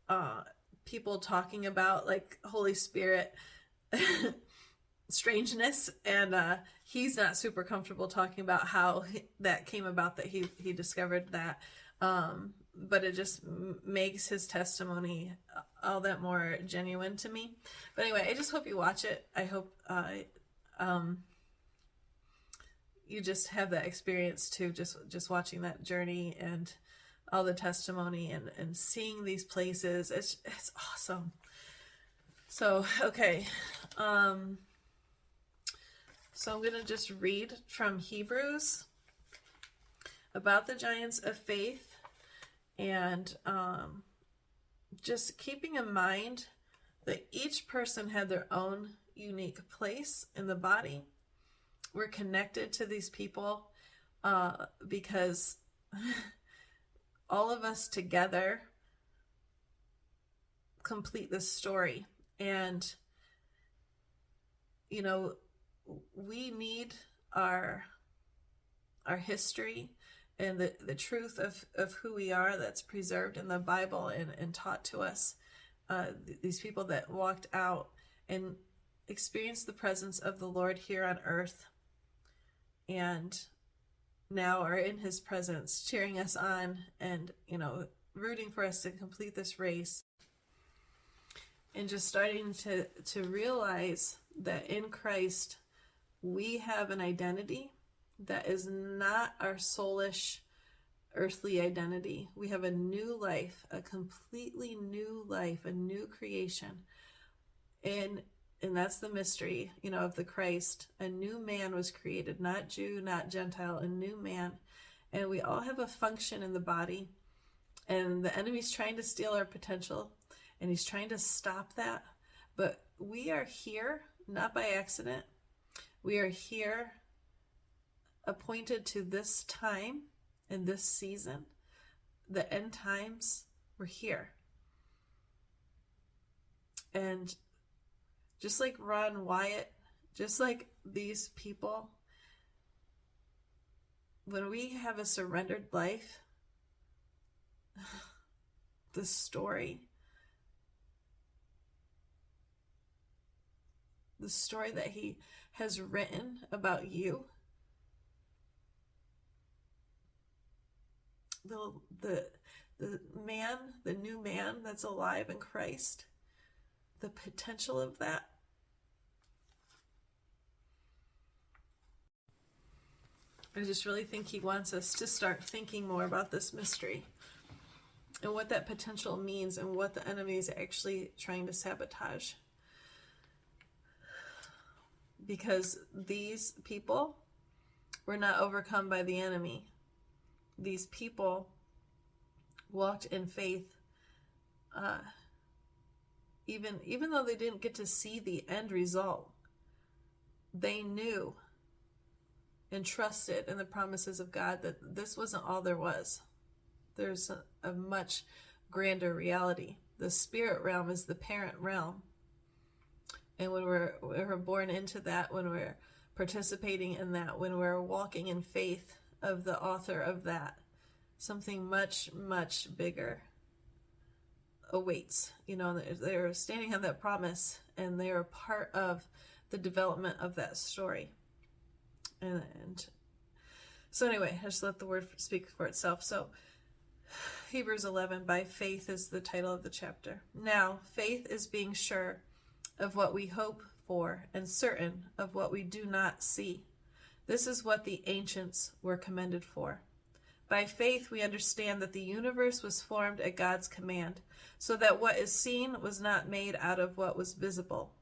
uh people talking about like holy spirit strangeness and uh he's not super comfortable talking about how he, that came about that he he discovered that um but it just makes his testimony all that more genuine to me. But anyway i just hope you watch it. I hope uh um you just have that experience too just just watching that journey and all the testimony and and seeing these places. It's it's awesome. So okay um so I'm going to just read from Hebrews about the giants of faith and um, just keeping in mind that each person had their own unique place in the body. We're connected to these people uh, because all of us together complete this story. And, you know, we need our our history and the, the truth of, of who we are that's preserved in the Bible and, and taught to us. Uh, these people that walked out and experienced the presence of the Lord here on earth and now are in his presence, cheering us on and, you know, rooting for us to complete this race. And just starting to, to realize that in Christ, we have an identity that is not our soulish earthly identity. We have a new life, a completely new life, a new creation. And and that's the mystery, you know, of the Christ. A new man was created, not Jew, not Gentile, a new man. And we all have a function in the body. And the enemy's trying to steal our potential and he's trying to stop that. But we are here not by accident. We are here appointed to this time in this season. The end times, we're here. And just like Ron Wyatt, just like these people, when we have a surrendered life, the story the story that he has written about you. The the the man the new man that's alive in Christ. The potential of that. I just really think he wants us to start thinking more about this mystery and what that potential means and what the enemy is actually trying to sabotage. Because these people were not overcome by the enemy. These people walked in faith, uh, even even though they didn't get to see the end result. They knew and trusted in the promises of God that this wasn't all there was. There's a, a much grander reality. The spirit realm is the parent realm. And when we're, we're born into that, when we're participating in that, when we're walking in faith of the author of that, something much, much bigger awaits. You know, they're standing on that promise and they're part of the development of that story and, and so anyway, I just let the word speak for itself. So Hebrews 11 by faith is the title of the chapter. Now, faith is being sure of what we hope for and certain of what we do not see. This is what the ancients were commended for. By faith, we understand that the universe was formed at God's command, so that what is seen was not made out of what was visible.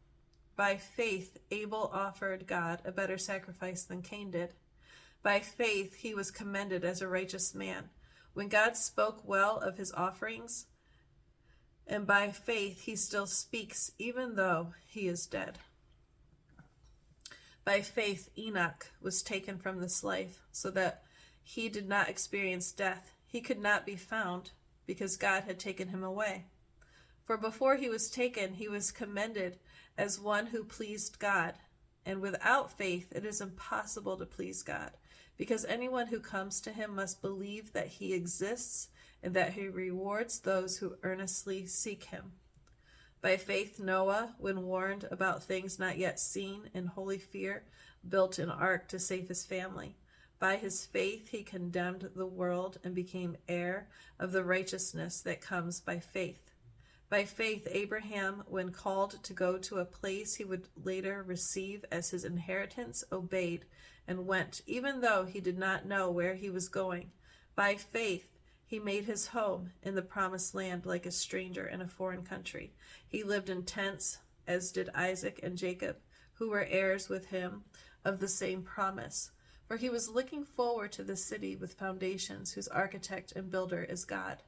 By faith, Abel offered God a better sacrifice than Cain did. By faith, he was commended as a righteous man. When God spoke well of his offerings, and by faith, he still speaks, even though he is dead. By faith, Enoch was taken from this life, so that he did not experience death. He could not be found, because God had taken him away. For before he was taken, he was commended as one who pleased God. And without faith, it is impossible to please God, because anyone who comes to him must believe that he exists and that he rewards those who earnestly seek him. By faith, Noah, when warned about things not yet seen in holy fear, built an ark to save his family. By his faith, he condemned the world and became heir of the righteousness that comes by faith. By faith, Abraham, when called to go to a place he would later receive as his inheritance, obeyed and went, even though he did not know where he was going. By faith, he made his home in the promised land like a stranger in a foreign country. He lived in tents, as did Isaac and Jacob, who were heirs with him of the same promise. For he was looking forward to the city with foundations, whose architect and builder is God.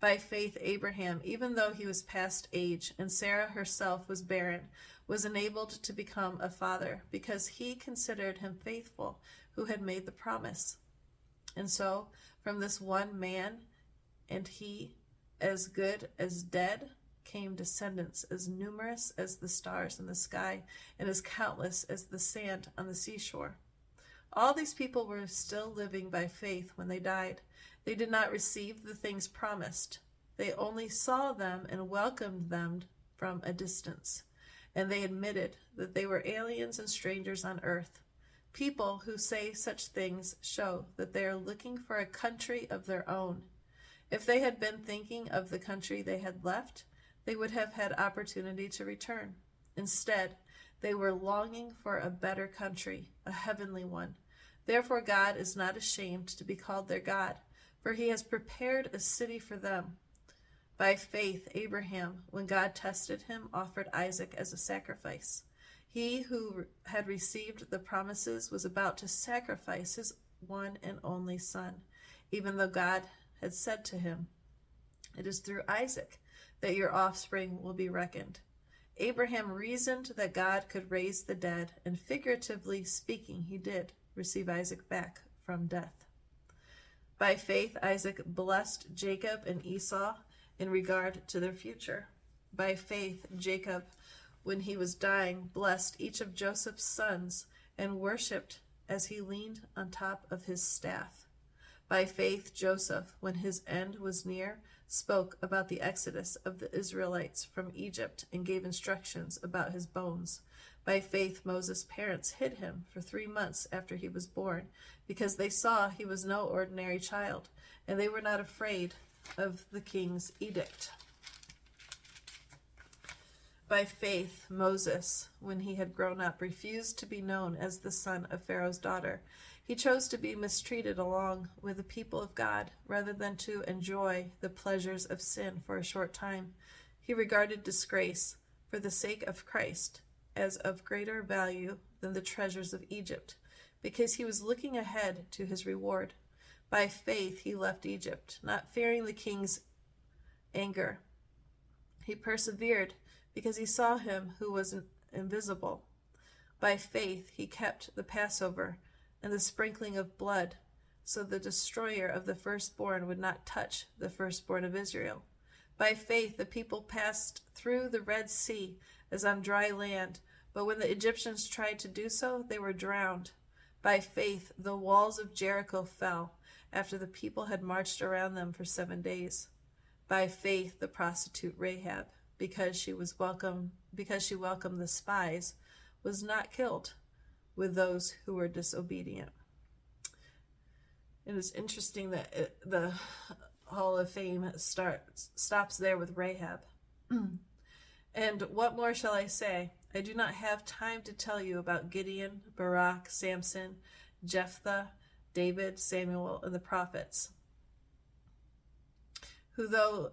By faith, Abraham, even though he was past age and Sarah herself was barren, was enabled to become a father because he considered him faithful who had made the promise. And so, from this one man, and he as good as dead, came descendants as numerous as the stars in the sky and as countless as the sand on the seashore. All these people were still living by faith when they died. They did not receive the things promised. They only saw them and welcomed them from a distance. And they admitted that they were aliens and strangers on earth. People who say such things show that they are looking for a country of their own. If they had been thinking of the country they had left, they would have had opportunity to return. Instead, they were longing for a better country, a heavenly one. Therefore, God is not ashamed to be called their God, for he has prepared a city for them. By faith, Abraham, when God tested him, offered Isaac as a sacrifice. He who had received the promises was about to sacrifice his one and only son, even though God had said to him, It is through Isaac that your offspring will be reckoned. Abraham reasoned that God could raise the dead, and figuratively speaking, he did receive Isaac back from death. By faith, Isaac blessed Jacob and Esau in regard to their future. By faith, Jacob, when he was dying, blessed each of Joseph's sons and worshipped as he leaned on top of his staff. By faith, Joseph, when his end was near, spoke about the exodus of the Israelites from Egypt and gave instructions about his bones. By faith, Moses' parents hid him for three months after he was born, because they saw he was no ordinary child, and they were not afraid of the king's edict. By faith, Moses, when he had grown up, refused to be known as the son of Pharaoh's daughter. He chose to be mistreated along with the people of God rather than to enjoy the pleasures of sin for a short time. He regarded disgrace for the sake of Christ as of greater value than the treasures of Egypt, because he was looking ahead to his reward. By faith he left Egypt, not fearing the king's anger. He persevered because he saw him who was invisible. By faith he kept the Passover and the sprinkling of blood, so the destroyer of the firstborn would not touch the firstborn of Israel. By faith the people passed through the Red Sea as on dry land, but when the Egyptians tried to do so, they were drowned. By faith the walls of Jericho fell after the people had marched around them for seven days. By faith, the prostitute Rahab, because she was welcome, because she welcomed the spies, was not killed with those who were disobedient. It is interesting that it, the Hall of Fame starts stops there with Rahab. and what more shall I say? I do not have time to tell you about Gideon, Barak, Samson, Jephthah, David, Samuel, and the prophets, who though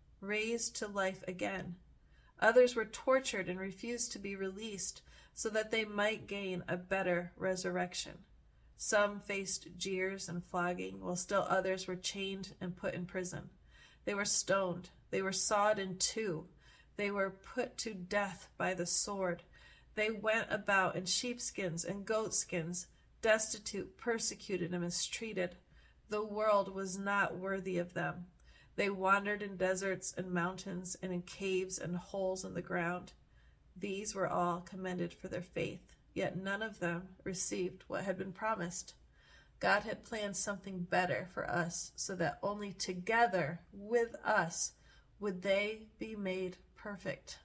raised to life again. Others were tortured and refused to be released so that they might gain a better resurrection. Some faced jeers and flogging, while still others were chained and put in prison. They were stoned. They were sawed in two. They were put to death by the sword. They went about in sheepskins and goatskins, destitute, persecuted, and mistreated. The world was not worthy of them. They wandered in deserts and mountains, and in caves and holes in the ground. These were all commended for their faith, yet none of them received what had been promised. God had planned something better for us, so that only together with us would they be made perfect.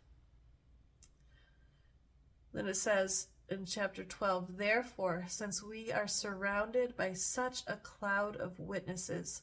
Then it says in chapter 12, Therefore, since we are surrounded by such a cloud of witnesses,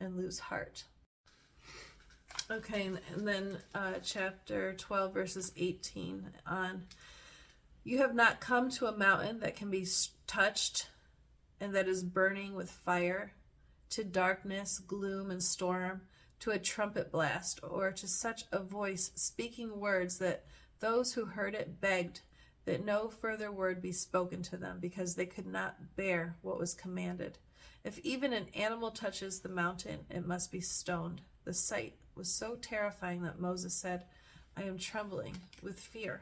and lose heart. Okay, and then uh, chapter 12, verses 18 on. You have not come to a mountain that can be touched and that is burning with fire, to darkness, gloom, and storm to a trumpet blast, or to such a voice speaking words that those who heard it begged that no further word be spoken to them, because they could not bear what was commanded. If even an animal touches the mountain, it must be stoned. The sight was so terrifying that Moses said, I am trembling with fear.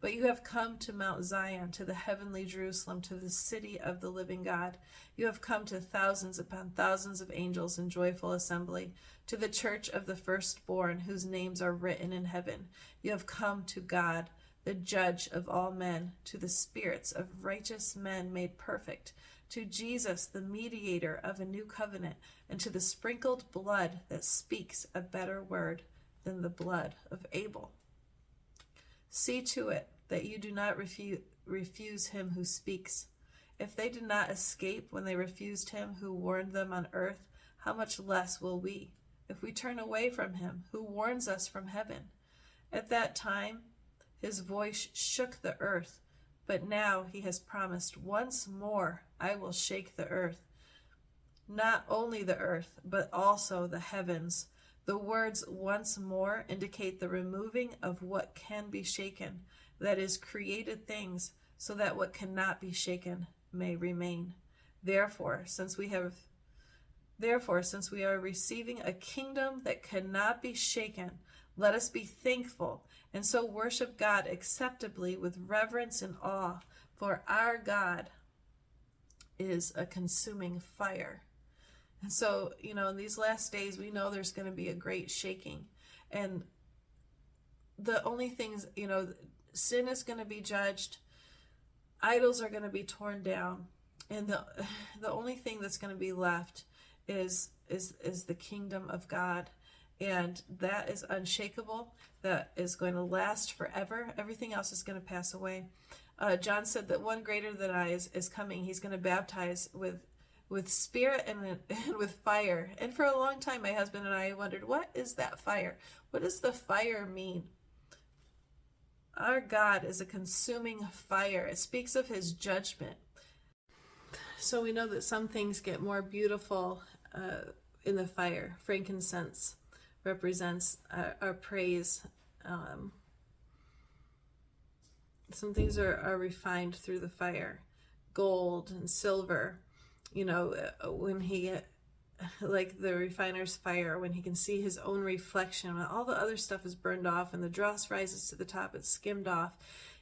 But you have come to Mount Zion, to the heavenly Jerusalem, to the city of the living God. You have come to thousands upon thousands of angels in joyful assembly, to the church of the firstborn, whose names are written in heaven. You have come to God, the judge of all men, to the spirits of righteous men made perfect, to Jesus, the mediator of a new covenant, and to the sprinkled blood that speaks a better word than the blood of Abel. See to it that you do not refuse, refuse him who speaks. If they did not escape when they refused him who warned them on earth, how much less will we, if we turn away from him who warns us from heaven? At that time, his voice shook the earth, but now he has promised, Once more I will shake the earth. Not only the earth, but also the heavens the words once more indicate the removing of what can be shaken, that is, created things, so that what cannot be shaken may remain. Therefore, since we have Therefore, since we are receiving a kingdom that cannot be shaken, let us be thankful and so worship God acceptably with reverence and awe, for our God is a consuming fire. And so, you know, in these last days, we know there's going to be a great shaking. And the only things, you know, sin is going to be judged, idols are going to be torn down, and the the only thing that's going to be left is is is the kingdom of God and that is unshakable that is going to last forever everything else is going to pass away uh, john said that one greater than i is, is coming. He's going to baptize with with spirit and, and with fire. And for a long time my husband and i wondered what is that fire? What does the fire mean? Our god is a consuming fire. It speaks of his judgment. So we know that some things get more beautiful uh, in the fire. Frankincense represents our, our praise. Um, some things are, are refined through the fire. Gold and silver, you know, uh, when he, like the refiner's fire, when he can see his own reflection, when all the other stuff is burned off and the dross rises to the top, it's skimmed off.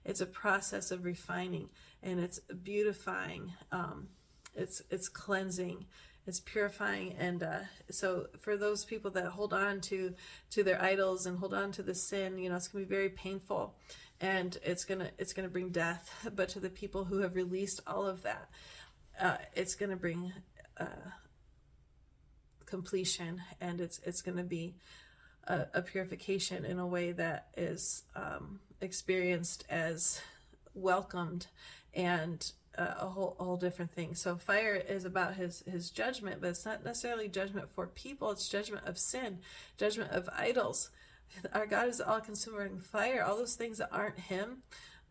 It's a process of refining and it's beautifying. Um, it's it's cleansing it's purifying and uh, so for those people that hold on to to their idols and hold on to the sin you know it's going to be very painful and it's to it's to bring death but to the people who have released all of that uh, it's to bring uh, completion and it's it's to be a, a, purification in a way that is um, experienced as welcomed and a whole whole different thing. So fire is about his his judgment, but it's not necessarily judgment for people. It's judgment of sin, judgment of idols. Our God is all consuming fire. All those things that aren't Him,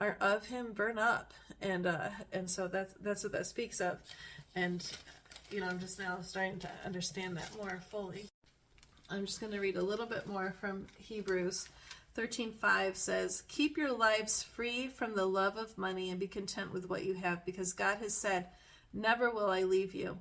are of Him, burn up, and uh, and so that's that's what that speaks of. And you know, I'm just now starting to understand that more fully. I'm just going to read a little bit more from Hebrews 13:5 says, "Keep your lives free from the love of money and be content with what you have because God has said, never will I leave you.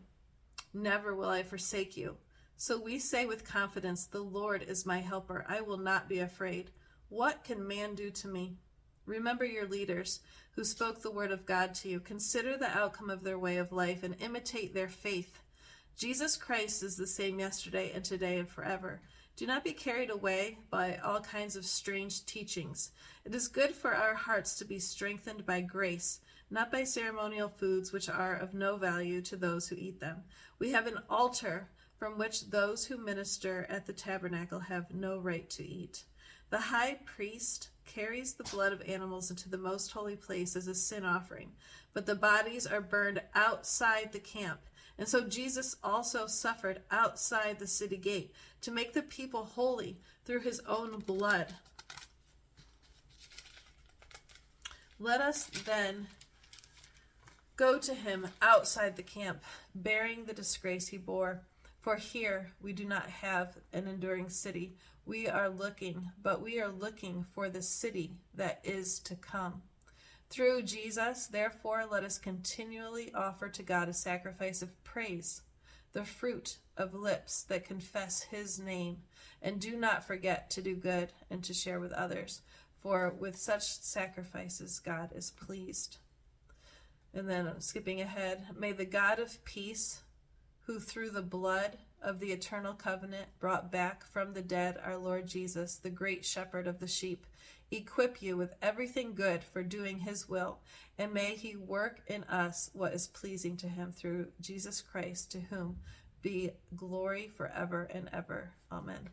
Never will I forsake you." So we say with confidence, "The Lord is my helper. I will not be afraid. What can man do to me?" Remember your leaders who spoke the word of God to you. Consider the outcome of their way of life and imitate their faith. Jesus Christ is the same yesterday and today and forever. Do not be carried away by all kinds of strange teachings. It is good for our hearts to be strengthened by grace, not by ceremonial foods which are of no value to those who eat them. We have an altar from which those who minister at the tabernacle have no right to eat. The high priest carries the blood of animals into the most holy place as a sin offering, but the bodies are burned outside the camp. And so Jesus also suffered outside the city gate to make the people holy through his own blood. Let us then go to him outside the camp, bearing the disgrace he bore. For here we do not have an enduring city. We are looking, but we are looking for the city that is to come. Through Jesus, therefore, let us continually offer to God a sacrifice of praise, the fruit of lips that confess his name, and do not forget to do good and to share with others, for with such sacrifices God is pleased. And then skipping ahead. May the God of peace, who through the blood of the eternal covenant brought back from the dead our Lord Jesus, the great shepherd of the sheep, equip you with everything good for doing his will, and may he work in us what is pleasing to him through Jesus Christ, to whom be glory forever and ever. Amen.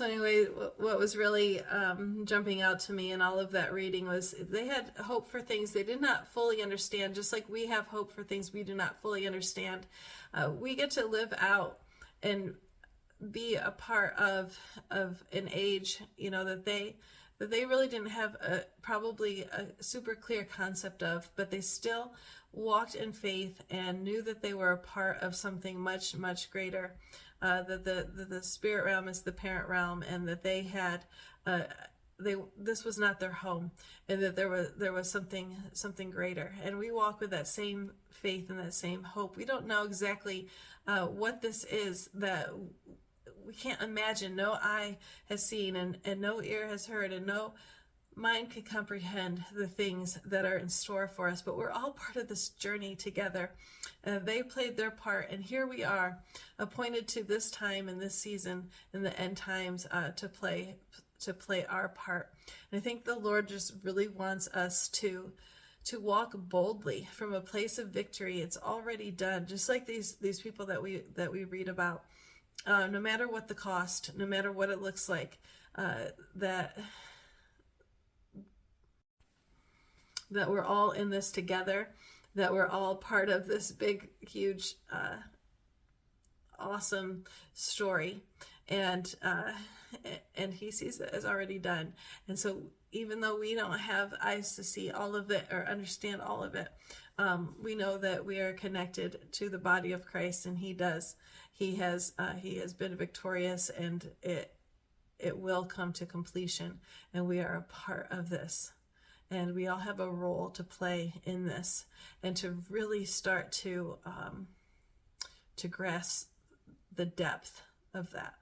So, anyway, what was really um, jumping out to me in all of that reading was they had hope for things they did not fully understand, just like we have hope for things we do not fully understand. Uh, we get to live out and be a part of of an age you know that they that they really didn't have a probably a super clear concept of but they still walked in faith and knew that they were a part of something much much greater uh, that the, the spirit realm is the parent realm and that they had uh, they this was not their home and that there was there was something something greater. And we walk with that same faith and that same hope. We don't know exactly uh, what this is that we can't imagine. No eye has seen and, and no ear has heard and no mind can comprehend the things that are in store for us but we're all part of this journey together uh, they played their part and here we are appointed to this time and this season in the end times uh, to play to play our part. And I think the Lord just really wants us to to walk boldly from a place of victory. It's already done, just like these these people that we that we read about. Uh, no matter what the cost, no matter what it looks like, uh, that that we're all in this together, that we're all part of this big, huge, uh, awesome story, and uh, and he sees it as already done. And so even though we don't have eyes to see all of it or understand all of it, um, we know that we are connected to the body of Christ, and He does. He has uh, He has been victorious, and it it will come to completion, and we are a part of this. And we all have a role to play in this, and to really start to um, to grasp the depth of that.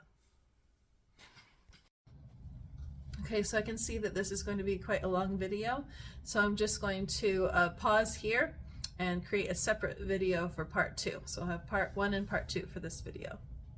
Okay, so I can see that this is going to be quite a long video. So I'm just going to uh, pause here and create a separate video for part two. So I'll have part one and part two for this video.